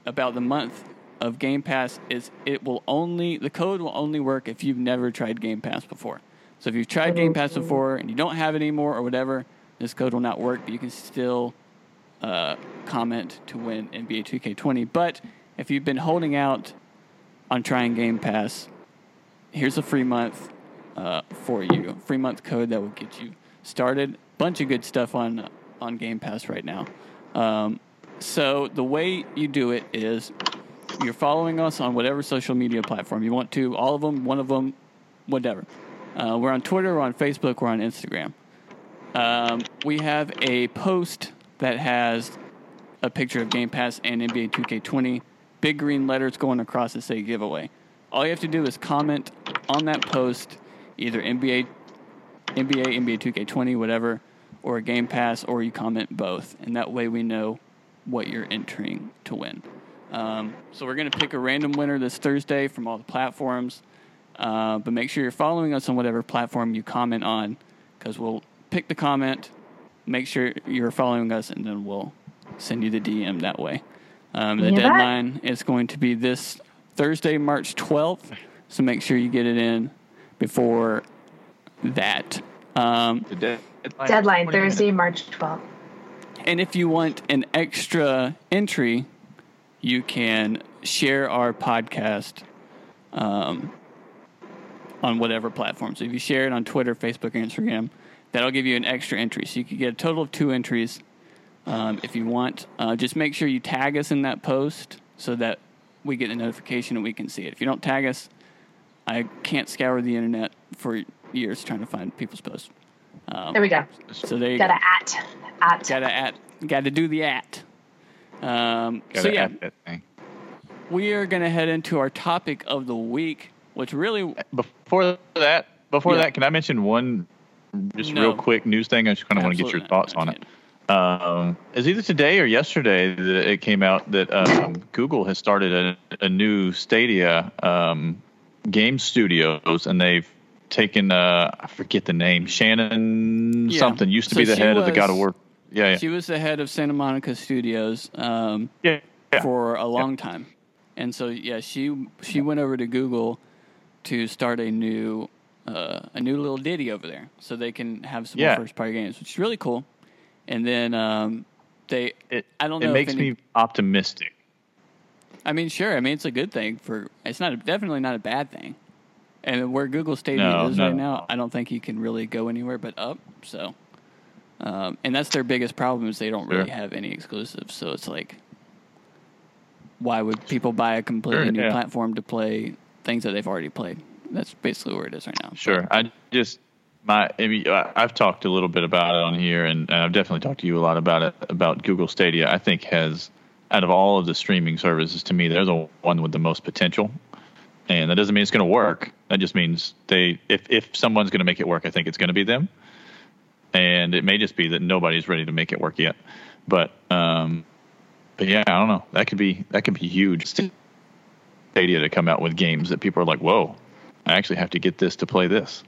about the month of Game Pass is it will only the code will only work if you've never tried Game Pass before. So if you've tried Game Pass before and you don't have it anymore or whatever, this code will not work. But you can still uh, comment to win NBA 2K20. But if you've been holding out on trying Game Pass, here's a free month uh, for you. Free month code that will get you started. Bunch of good stuff on on Game Pass right now. Um, so the way you do it is you're following us on whatever social media platform you want to. All of them, one of them, whatever. Uh, we're on Twitter, we're on Facebook, we're on Instagram. Um, we have a post that has a picture of Game Pass and NBA 2K20, big green letters going across that say giveaway. All you have to do is comment on that post, either NBA, NBA, NBA 2K20, whatever, or Game Pass, or you comment both, and that way we know what you're entering to win. Um, so we're going to pick a random winner this Thursday from all the platforms, uh, but make sure you're following us on whatever platform you comment on, because we'll pick the comment, make sure you're following us, and then we'll send you the DM that way. Um, the Yeah. deadline is going to be this Thursday, March 12th, so make sure you get it in before that. Um, The dead- Deadline 20 minutes. Thursday, March 12th. and if you want an extra entry, you can share our podcast um, on whatever platform. So if you share it on Twitter, Facebook, or Instagram, that'll give you an extra entry. So you could get a total of two entries um, if you want. Uh, just make sure you tag us in that post so that we get a notification and we can see it. If you don't tag us, I can't scour the internet for years trying to find people's posts. Um, There we go. so there you go. Gotta at. At. Gotta at, gotta do the at. Um, so Gotta yeah, add that thing. we are gonna head into our topic of the week, which really Before that, before Yeah. that, can I mention one just No. real quick news thing? I just kind of want to get your thoughts on it. um, it's either today or yesterday that it came out that um, Google has started a, a new Stadia um, game studios, and they've taken uh, I forget the name Shannon Yeah. something used to So be the head of the was- God of War. Yeah, yeah, She was the head of Santa Monica Studios um, yeah. yeah. for a long time, and so yeah, she she went over to Google to start a new uh, a new little ditty over there, so they can have some Yeah. more first party games, which is really cool. And then um, they, It, I don't know. it makes any, me optimistic. I mean, sure. I mean, it's a good thing for. It's not definitely not a bad thing. And where Google Stadia No, is no. right now, I don't think you can really go anywhere but up. So, um, and that's their biggest problem is they don't really Sure. have any exclusives. So it's like, why would people buy a completely Sure, new yeah. platform to play things that they've already played? That's basically where it is right now. Sure. I just my I mean, I've talked a little bit about it on here, and, and I've definitely talked to you a lot about it about Google Stadia. I think has out of all of the streaming services, to me, they're the one with the most potential. And that doesn't mean it's going to work. That just means they if if someone's going to make it work, I think it's going to be them. And it may just be that nobody's ready to make it work yet. But um, but yeah, I don't know. That could be that could be huge. Stadia to come out with games that people are like, whoa, I actually have to get this to play this.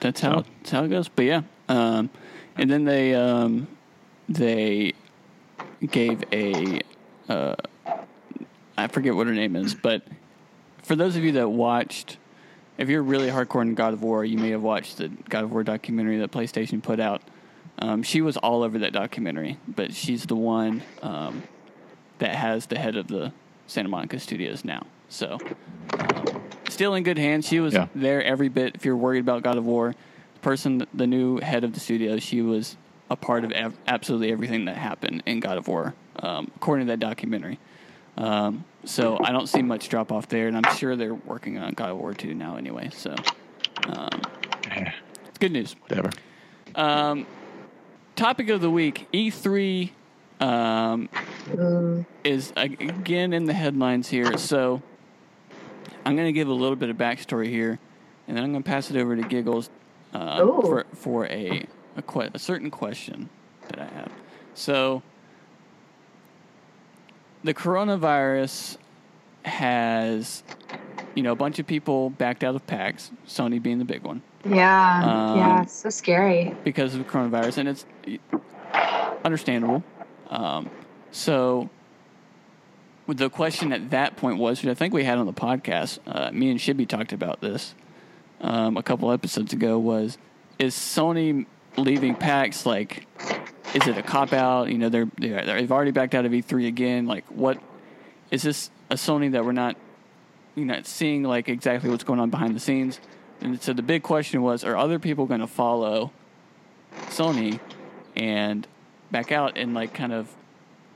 That's how So- that's how it goes. But yeah, um, and then they um, they gave a uh, I forget what her name is, but for those of you that watched, if you're really hardcore in God of War, you may have watched the God of War documentary that PlayStation put out. Um, she was all over that documentary, but she's the one um, that has the head of the Santa Monica Studios now. So still in good hands. She was Yeah. there every bit. If you're worried about God of War, the person, the new head of the studio, she was a part of ev- absolutely everything that happened in God of War, um, according to that documentary. Um, so I don't see much drop off there, and I'm sure they're working on God of War 2 now anyway. So um, it's good news. Whatever. Um, topic of the week: E3 um, Mm, is again in the headlines here. So I'm going to give a little bit of backstory here, and then I'm going to pass it over to Giggles um, Ooh. for for a a, que- a certain question that I have. So the coronavirus has, you know, a bunch of people backed out of PAX, Sony being the big one yeah, Um, yeah, so scary. because of the coronavirus, and it's understandable. Um, so, the question at that point was, which I think we had on the podcast, uh, me and Shibby talked about this um, a couple episodes ago, was is Sony leaving PAX like, is it a cop out? You know, they're, they're they've already backed out of E3 again. Like, what is this a Sony that we're not, you know, seeing like exactly what's going on behind the scenes? And so the big question was, are other people going to follow Sony and back out and like kind of,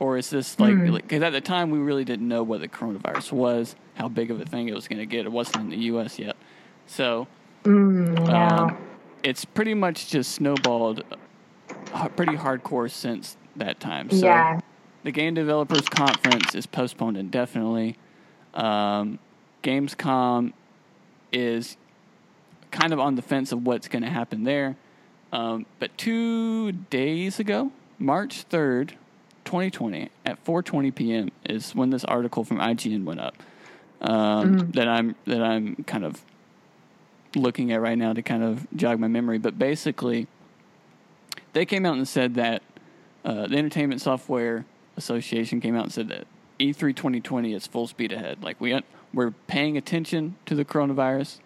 or is this like Hmm. because at the time we really didn't know what the coronavirus was, how big of a thing it was going to get. It wasn't in the U.S. yet, so Mm, yeah. um, it's pretty much just snowballed uh, pretty hardcore since that time. So yeah. the Game Developers Conference is postponed indefinitely. Um, Gamescom is kind of on the fence of what's going to happen there. Um, but two days ago, March 3rd, 2020, at 4:20 p.m. is when this article from IGN went up. Um, Mm. That I'm that I'm kind of looking at right now to kind of jog my memory. But basically, they came out and said that uh, the Entertainment Software Association came out and said that E E3 2020 is full speed ahead. Like we we're paying attention to the coronavirus.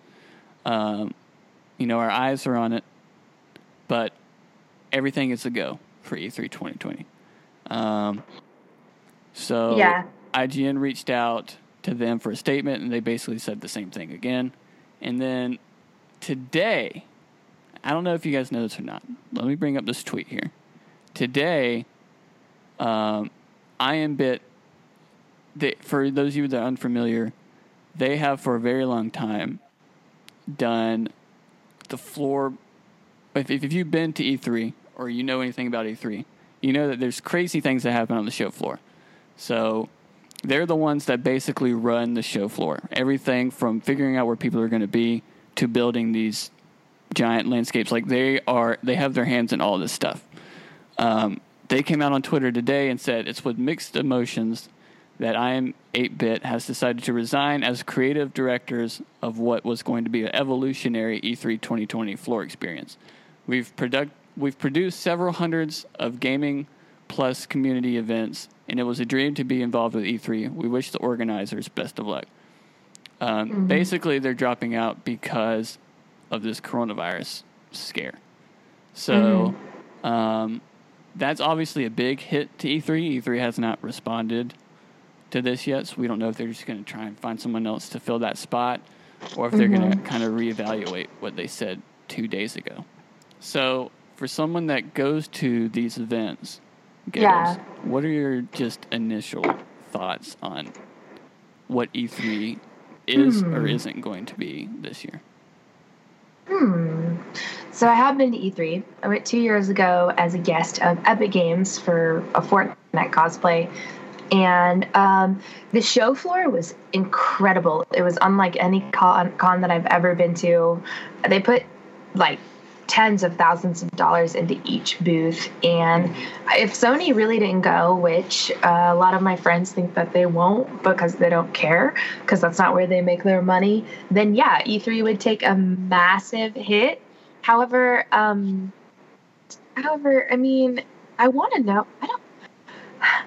Um, you know, our eyes are on it, but everything is a go for E E3 2020. Um, so Yeah. IGN reached out to them for a statement, and they basically said the same thing again. And then today, I don't know if you guys know this or not. Let me bring up this tweet here. Today, um, IamBit, they, for those of you that are unfamiliar, they have for a very long time done the floor. If, if you've been to E3 or you know anything about E3, you know that there's crazy things that happen on the show floor. So they're the ones that basically run the show floor. Everything from figuring out where people are going to be to building these giant landscapes. Like they are, they have their hands in all this stuff. Um, they came out on Twitter today and said it's with mixed emotions that I am 8-bit has decided to resign as creative directors of what was going to be an evolutionary E E3 2020 floor experience. We've product we've produced several hundreds of gaming plus community events, and it was a dream to be involved with E3. We wish the organizers best of luck. Um, Basically, they're dropping out because of this coronavirus scare. So um, that's obviously a big hit to E E3. E3 has not responded to this yet, so we don't know if they're just going to try and find someone else to fill that spot or if they're going to kind of reevaluate what they said two days ago. So, for someone that goes to these events, Gatos, Yeah. what are your just initial thoughts on what E3 is or isn't going to be this year? Hmm. So I have been to E3. I went two years ago as a guest of Epic Games for a Fortnite cosplay. And um, the show floor was incredible. It was unlike any con, con that I've ever been to. They put like tens of thousands of dollars into each booth. And if Sony really didn't go, which uh, a lot of my friends think that they won't because they don't care, because that's not where they make their money, then yeah, E3 would take a massive hit. However, um, however, I mean, I want to know. I don't.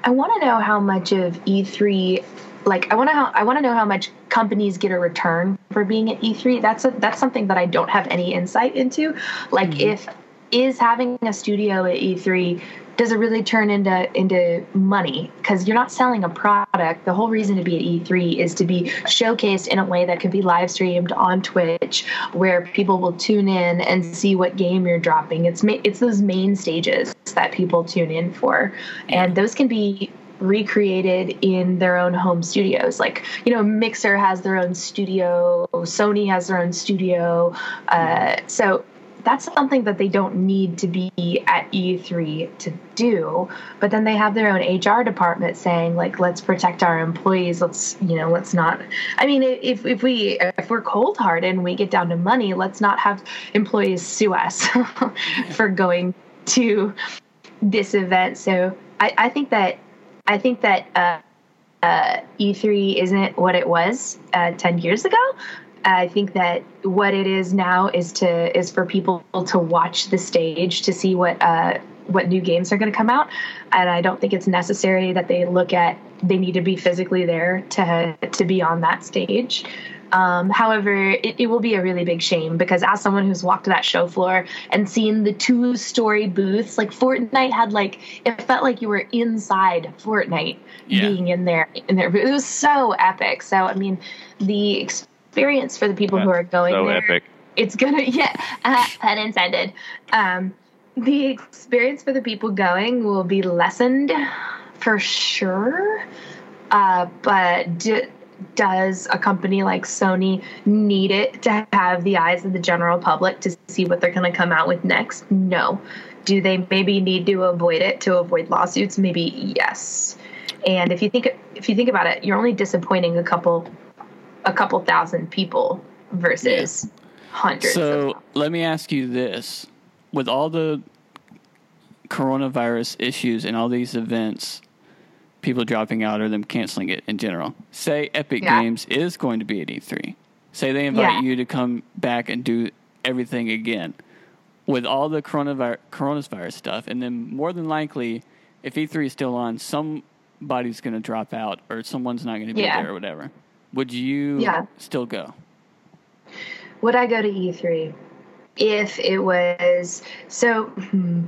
I want to know how much of E3 like I want to I want to know how much companies get a return for being at E3. That's a that's something that I don't have any insight into. Like mm-hmm. if is having a studio at E3 does it really turn into into money? Because you're not selling a product. The whole reason to be at e3 is to be showcased in a way that can be live streamed on twitch where people will tune in and see what game you're dropping. It's ma- it's those main stages that people tune in for. And those can be recreated in their own home studios like you know mixer has their own studio sony has their own studio uh, so that's something that they don't need to be at E3 to do. But then they have their own HR department saying like, let's protect our employees. Let's you know, let's not. I mean, if if we if we're cold hearted and we get down to money, let's not have employees sue us for going to this event. So I, I think that I think that. Uh, uh, E3 isn't what it was uh, 10 years ago. I think that what it is now is to is for people to watch the stage to see what uh, what new games are going to come out, and I don't think it's necessary that they look at they need to be physically there to to be on that stage. Um, however, it, it will be a really big shame because as someone who's walked that show floor and seen the two story booths, like Fortnite had like it felt like you were inside Fortnite Yeah. being in there in there. It was so epic. So I mean, the experience for the people who are going so there, epic. it's gonna yeah, uh, pun intended. Um, the experience for the people going will be lessened for sure. Uh, but d- does a company like Sony need it to have the eyes of the general public to see what they're going to come out with next? No. Do they maybe need to avoid it to avoid lawsuits? Maybe yes. And if you think if you think about it, you're only disappointing a couple a couple thousand people versus hundreds. So let me ask you this: with all the coronavirus issues and all these events, people dropping out or them canceling it in general. Say Epic Yeah. Games is going to be at E3. Say they invite Yeah. you to come back and do everything again. With all the coronavirus, coronavirus stuff, and then more than likely, if E3 is still on, somebody's going to drop out or someone's not going to be Yeah. there or whatever. Would you Yeah. still go? Would I go to E3 if it was so? Hmm,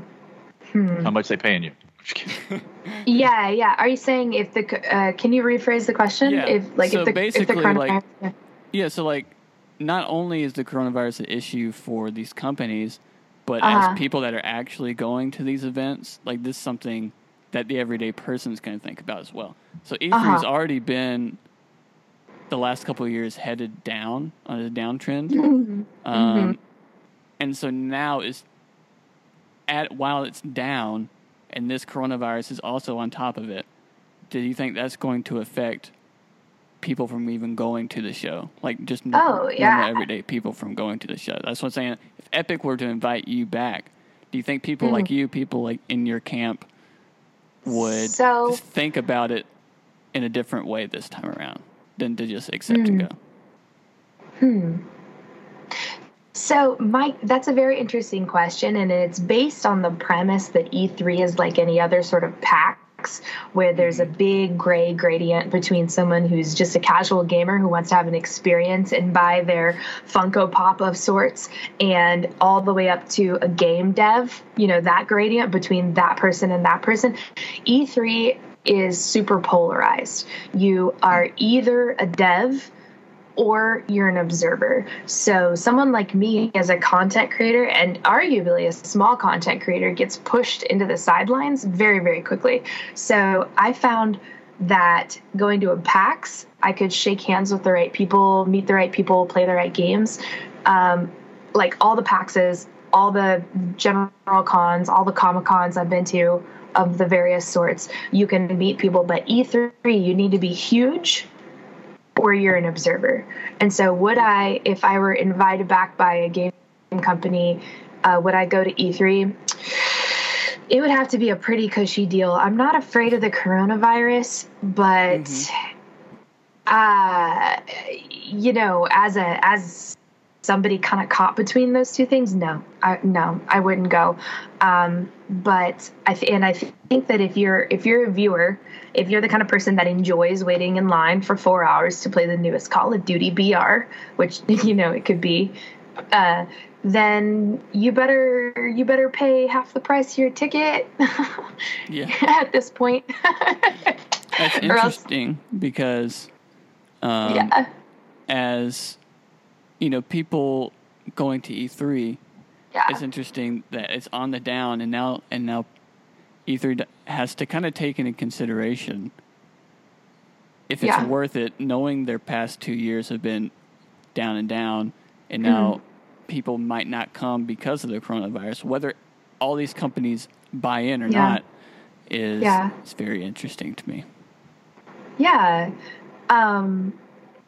hmm. How much they paying you? Just kidding. Yeah, yeah. Are you saying if the uh, can you rephrase the question? Yeah. If like So if the if the basically, like- coronavirus- Yeah, so like, not only is the coronavirus an issue for these companies, but Uh-huh. as people that are actually going to these events, like this is something that the everyday person is going to think about as well. So E3 has Uh-huh. already been the last couple of years headed down on a downtrend, mm-hmm. um, and so now is at while it's down, and this coronavirus is also on top of it. Do you think that's going to affect people from even going to the show? Like just Oh, normal yeah. everyday people from going to the show. That's what I'm saying. If Epic were to invite you back, do you think people Mm-hmm. like you, people like in your camp, would So- think about it in a different way this time around than to just accept Hmm. and go. So, Mike, that's a very interesting question, and it's based on the premise that E3 is like any other sort of PAX, where there's a mm-hmm. big gray gradient between someone who's just a casual gamer who wants to have an experience and buy their Funko Pop of sorts, and all the way up to a game dev, you know, that gradient between that person and that person. E3 is super polarized. You are mm-hmm. either a dev or you're an observer. So, someone like me as a content creator and arguably a small content creator gets pushed into the sidelines very, very quickly. So, I found that going to a PAX, I could shake hands with the right people, meet the right people, play the right games. Um, like all the PAXs, all the general cons, all the Comic Cons I've been to of the various sorts, you can meet people. But E3, you need to be huge or you're an observer. And so, would I, if I were invited back by a game company, uh, would I go to E3? It would have to be a pretty cushy deal. I'm not afraid of the coronavirus, but uh, you know, as a as somebody kind of caught between those two things, no, I no, I wouldn't go. Um, but I th- and I think that if you're if you're a viewer, if you're the kind of person that enjoys waiting in line for four hours to play the newest Call of Duty BR, which you know it could be, uh, then you better you better pay half the price of your ticket Yeah. at this point. That's Or else- interesting because um, yeah, as you know, people going to E3, yeah, it's interesting that it's on the down, and now and now E3 has to kind of take into consideration if it's Yeah. worth it, knowing their past two years have been down and down, and now Mm-hmm. people might not come because of the coronavirus. Whether all these companies buy in or Yeah. not is Yeah. is very interesting to me. Yeah. Um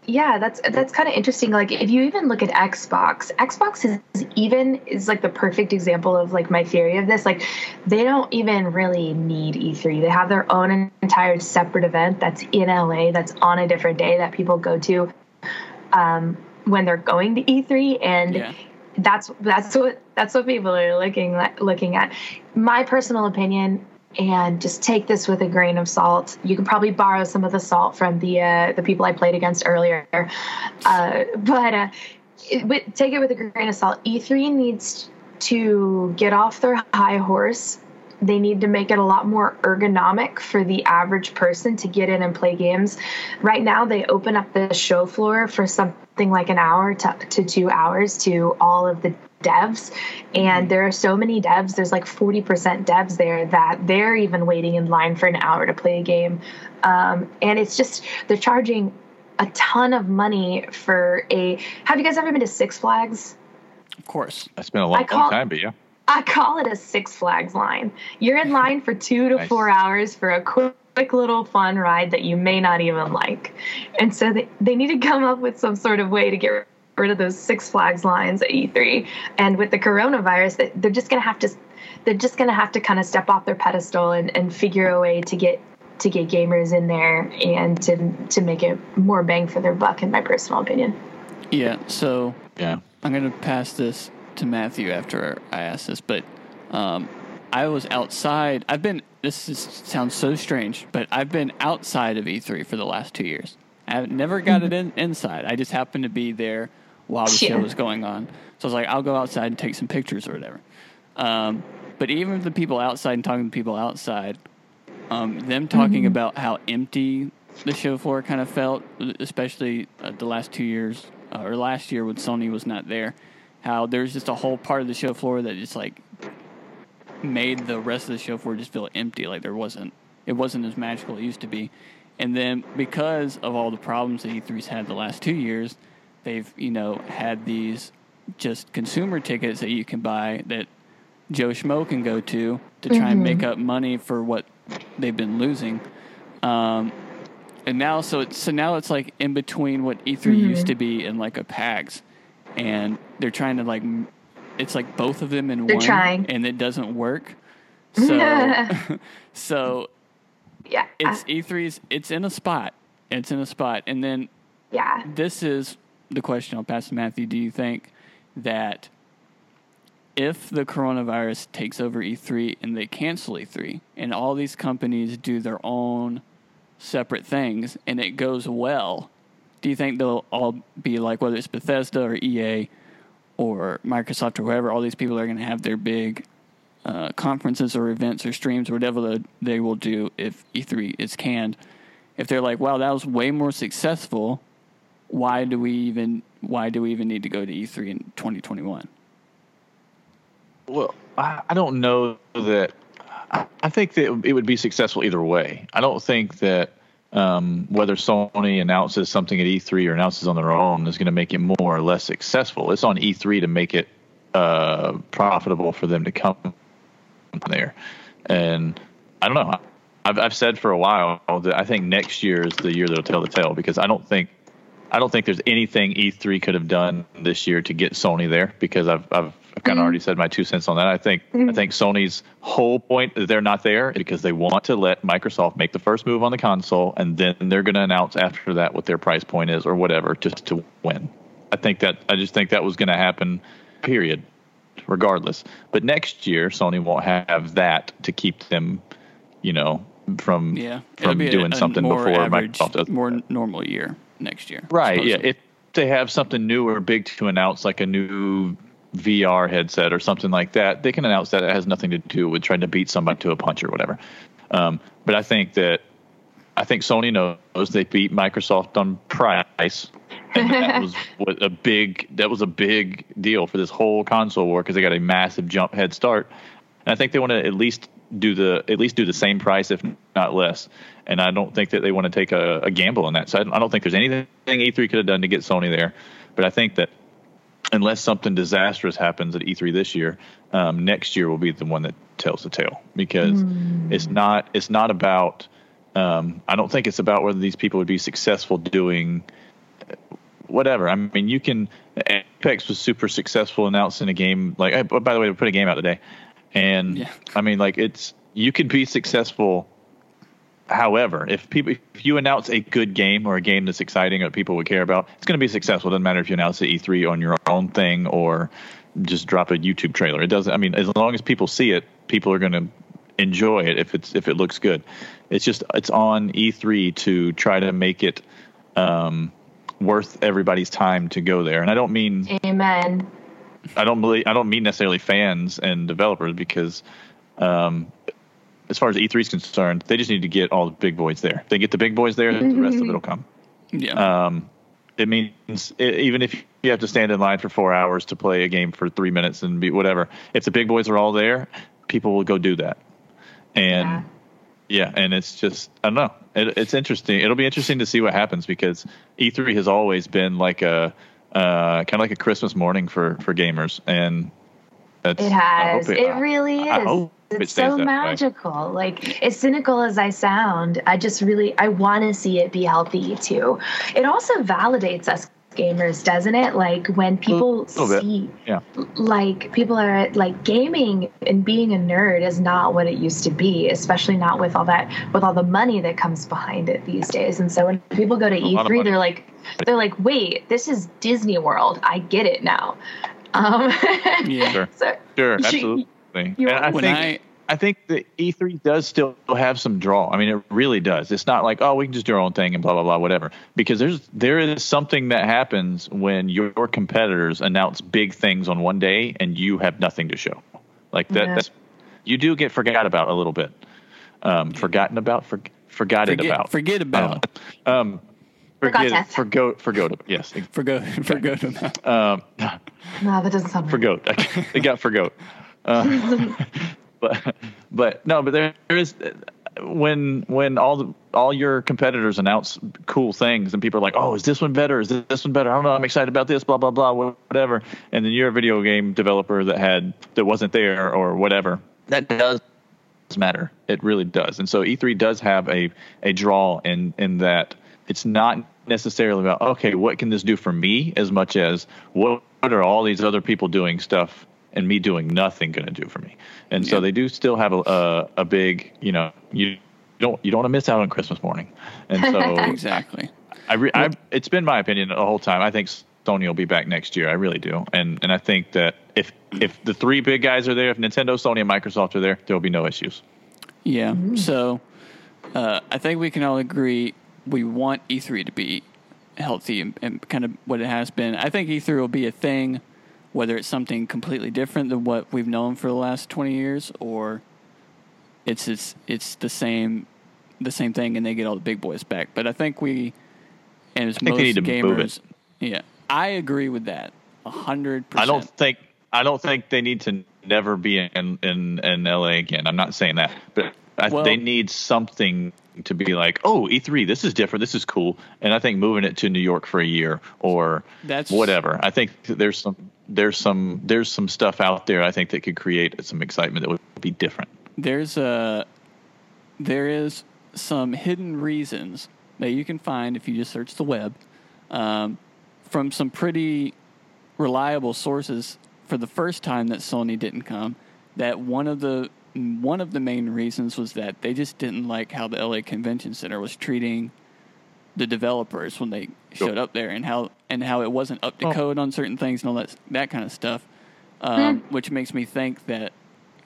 yeah, that's that's kind of interesting. Like if you even look at Xbox, Xbox is even is like the perfect example of like my theory of this. Like they don't even really need E3. They have their own entire separate event that's in LA that's on a different day that people go to um when they're going to E3 and Yeah. that's that's what that's what people are looking looking at. My personal opinion, and just take this with a grain of salt. You can probably borrow some of the salt from the uh, the people I played against earlier, uh, but uh, it, take it with a grain of salt. E3 needs to get off their high horse. They need to make it a lot more ergonomic for the average person to get in and play games. Right now, they open up the show floor for something like an hour to, to two hours to all of the devs. And there are so many devs, there's like 40% devs there that they're even waiting in line for an hour to play a game. Um, and it's just, they're charging a ton of money for a. Have you guys ever been to Six Flags? Of course. It's been a long, I call- long time, but yeah. I call it a Six Flags line. You're in line for two to Nice. four hours for a quick, quick little fun ride that you may not even like. And so they, they need to come up with some sort of way to get rid of those Six Flags lines at E3. And with the coronavirus, they're just gonna have to they're just gonna have to kind of step off their pedestal and, and figure a way to get to get gamers in there and to to make it more bang for their buck, in my personal opinion. Yeah. So Yeah. I'm going to pass this to Matthew after I ask this, but um, I was outside. I've been, this is, sounds so strange, but I've been outside of E3 for the last two years. I've never got it in, inside. I just happened to be there while the show was going on. So I was like, I'll go outside and take some pictures or whatever. Um, but even the people outside and talking to people outside, um, them talking about how empty the show floor kind of felt, especially uh, the last two years uh, or last year when Sony was not there. How there's just a whole part of the show floor that just like made the rest of the show floor just feel empty, like there wasn't it wasn't as magical as it used to be. And then because of all the problems that E3's had the last two years, they've you know had these just consumer tickets that you can buy that Joe Schmo can go to to try and make up money for what they've been losing. Um, and now, so it's so now it's like in between what E3 used to be and like a PAX, and they're trying to like, it's like both of them in They're one, trying. and it doesn't work. So, so Yeah. it's E3's. It's in a spot. It's in a spot, and then yeah. this is the question I'll pass to Matthew. Do you think that if the coronavirus takes over E3 and they cancel E3 and all these companies do their own separate things and it goes well, do you think they'll all be like, whether it's Bethesda or EA or Microsoft or whoever, all these people are going to have their big uh, conferences or events or streams or whatever the, they will do if E3 is canned? If they're like, wow, that was way more successful why do we even why do we even need to go to E3 in 2021? Well, I, don't know that. I, I think that it would be successful either way. I don't think that um, whether Sony announces something at E3 or announces on their own is going to make it more or less successful. It's on E3 to make it uh, profitable for them to come there. And I don't know. I've, I've said for a while that I think next year is the year that'll tell the tale because I don't think I don't think there's anything E3 could have done this year to get Sony there because I've I've, I've kind of mm-hmm. already said my two cents on that. I think I mm-hmm. think Sony's whole point that they're not there because they want to let Microsoft make the first move on the console and then they're going to announce after that what their price point is or whatever just to win. I think that I just think that was going to happen. Period. Regardless, but next year Sony won't have that to keep them, you know, from Yeah, from be a- doing a something before average, Microsoft does. more normal year next year. Right. Yeah. If they have something new or big to announce, like a new VR headset or something like that, they can announce that it has nothing to do with trying to beat somebody to a punch or whatever. Um, but I think that I think Sony knows they beat Microsoft on price, and that was what a big that was a big deal for this whole console war because they got a massive jump head start. And I think they want to at least do the at least do the same price, if not less. And I don't think that they want to take a, a gamble on that. So I, I don't think there's anything E3 could have done to get Sony there. But I think that unless something disastrous happens at E3 this year, um, next year will be the one that tells the tale because it's not it's not about. Um, I don't think it's about whether these people would be successful doing whatever. I mean, you can. Apex was super successful announcing a game. Like, by the way, we put a game out today, and Yeah. I mean, like, it's you could be successful. However, if people, if you announce a good game or a game that's exciting or people would care about, it's going to be successful. It doesn't matter if you announce the E3 on your own thing or just drop a YouTube trailer. It doesn't. I mean, as long as people see it, people are going to enjoy it if it's if it looks good. It's just it's on E3 to try to make it um, worth everybody's time to go there. And I don't mean Amen. I don't believe I don't mean necessarily fans and developers because um, as far as E3 is concerned, they just need to get all the big boys there. If they get the big boys there, the rest of it will come. yeah. Um, it means i even if you have to stand in line for four hours to play a game for three minutes and be whatever, if the big boys are all there, people will go do that. And Yeah. yeah, and it's just I don't know. It, it's interesting. It'll be interesting to see what happens because E3 has always been like a uh, kind of like a Christmas morning for for gamers, and It has. hope It, really is. I hope it it's stays so that way. magical. Like as cynical as I sound, I just really I want to see it be healthy too. It also validates us gamers, doesn't it? Like when people see Yeah. like people are like gaming and being a nerd is not what it used to be, especially not with all that with all the money that comes behind it these days. And so when people go to E3, they're like they're like, "Wait, this is Disney World. I get it now." Um, Yeah. Sure. so Sure, You- absolutely. And you're I when think I I think the E3 does still have some draw. I mean, it really does. It's not like oh, we can just do our own thing and blah blah blah whatever. Because there's there is something that happens when your competitors announce big things on one day and you have nothing to show. Like that. Yeah. That's you do get forgot about a little bit. Um, forgotten about, for, forgotten forget, about. forget about Um, forget Forgotten. forgo forgo. Yes. forgo forgo about. Um, no, that doesn't sound right. forgoat. they got forgoat. Uh, but but no, but there, there is when when all the, all your competitors announce cool things and people are like, oh, is this one better? Is this one better? I don't know. I'm excited about this. Blah blah blah. Whatever. And then you're a video game developer that had that wasn't there or whatever. That does matter. It really does. And so E3 does have a a draw in in that it's not necessarily about okay, what can this do for me as much as what, what are all these other people doing stuff and me doing nothing going to do for me. And so they do still have a, a a big, you know, you don't you don't want to miss out on Christmas morning. And so Exactly. I, re- I it's been my opinion the whole time. I think Sony will be back next year. I really do. And and I think that if if the three big guys are there, if Nintendo, Sony, and Microsoft are there, there will be no issues. Yeah. So uh, I think we can all agree we want E3 to be healthy and, and kind of what it has been. I think E3 will be a thing, whether it's something completely different than what we've known for the last 20 years or it's it's, it's the same the same thing and they get all the big boys back. But I think we and as most they need to move gamers yeah, I agree with that. a 100%. I don't think I don't think they need to never be in in, in LA again. I'm not saying that, but Well- they need something to be like, oh, E3, this is different, this is cool, and I think moving it to New York for a year or That's- whatever. I think there's some there's some there's some stuff out there I think that could create some excitement that would be different. there's a there is some hidden reasons that you can find if you just search the web um, from some pretty reliable sources for the first time that Sony didn't come that one of the one of the main reasons was that they just didn't like how the LA Convention Center was treating the developers when they showed up there and how and how it wasn't up to Oh. code on certain things and all that that kind of stuff um, which makes me think that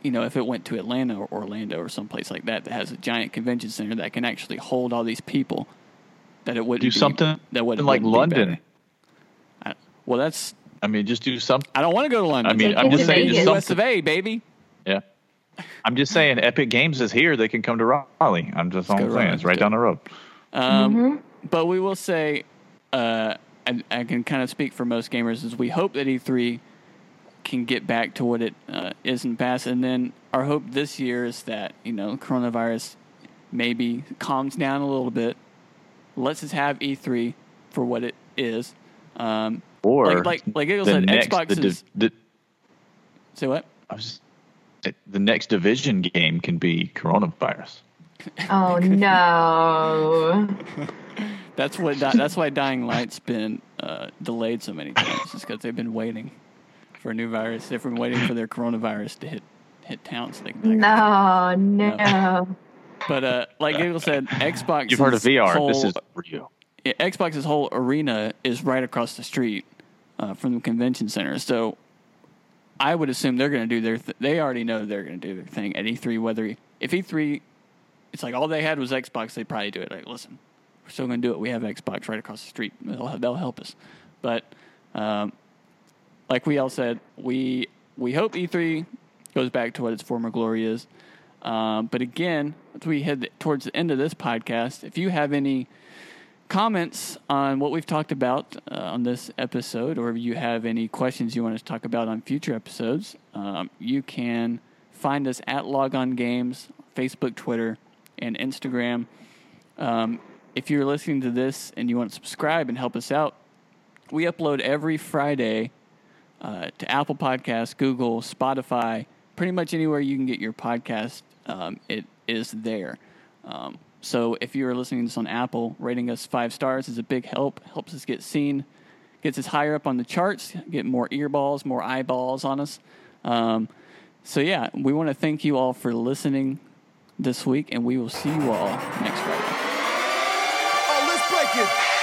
you know if it went to Atlanta or Orlando or someplace like that that has a giant convention center that can actually hold all these people that it wouldn't Do be, something that would like London. well that's I mean, just do something. I don't want to go to London I mean, I'm just saying, just west something. of A baby Yeah. I'm just saying, Epic Games is here. They can come to Raleigh. I'm just all go I'm saying. Raleigh. It's right down the road. Um, But we will say, uh, I, I can kind of speak for most gamers, is we hope that E3 can get back to what it uh, is in the past. And then our hope this year is that, you know, coronavirus maybe calms down a little bit. lets us have E3 for what it is. Um, Or like, like, like Eagle the said, next, Xbox the, div- is. the, Say what? I was just- the next division game can be coronavirus. Oh no. That's what. Di- that's why Dying Light's been uh, delayed so many times. Just because they've been waiting for a new virus. They've been waiting for their coronavirus to hit hit town. So they can No, no. But uh, like Google said, Xbox. You've heard of VR. Whole, this is real. yeah, Xbox's whole arena is right across the street uh, from the convention center. So I would assume they're going to do their. Th- they already know they're going to do their thing at E3. Whether if E3, it's like all they had was Xbox, they'd probably do it. Like, listen, we're still going to do it. We have Xbox right across the street. They'll they'll help us. But um, like we all said, we we hope E3 goes back to what its former glory is. Um, but again, as we head towards the end of this podcast, if you have any comments on what we've talked about uh, on this episode, or if you have any questions you want us to talk about on future episodes, um, you can find us at Log On Games, Facebook, Twitter, and Instagram. Um, if you're listening to this and you want to subscribe and help us out, we upload every Friday uh, to Apple Podcasts, Google, Spotify, pretty much anywhere you can get your podcast. Um, it is there. Um, so if you're listening to this on Apple, rating us five stars is a big help. Helps us get seen, gets us higher up on the charts, get more earballs, more eyeballs on us. Um, so yeah, we want to thank you all for listening this week, and we will see you all next Friday. Oh, let's break it.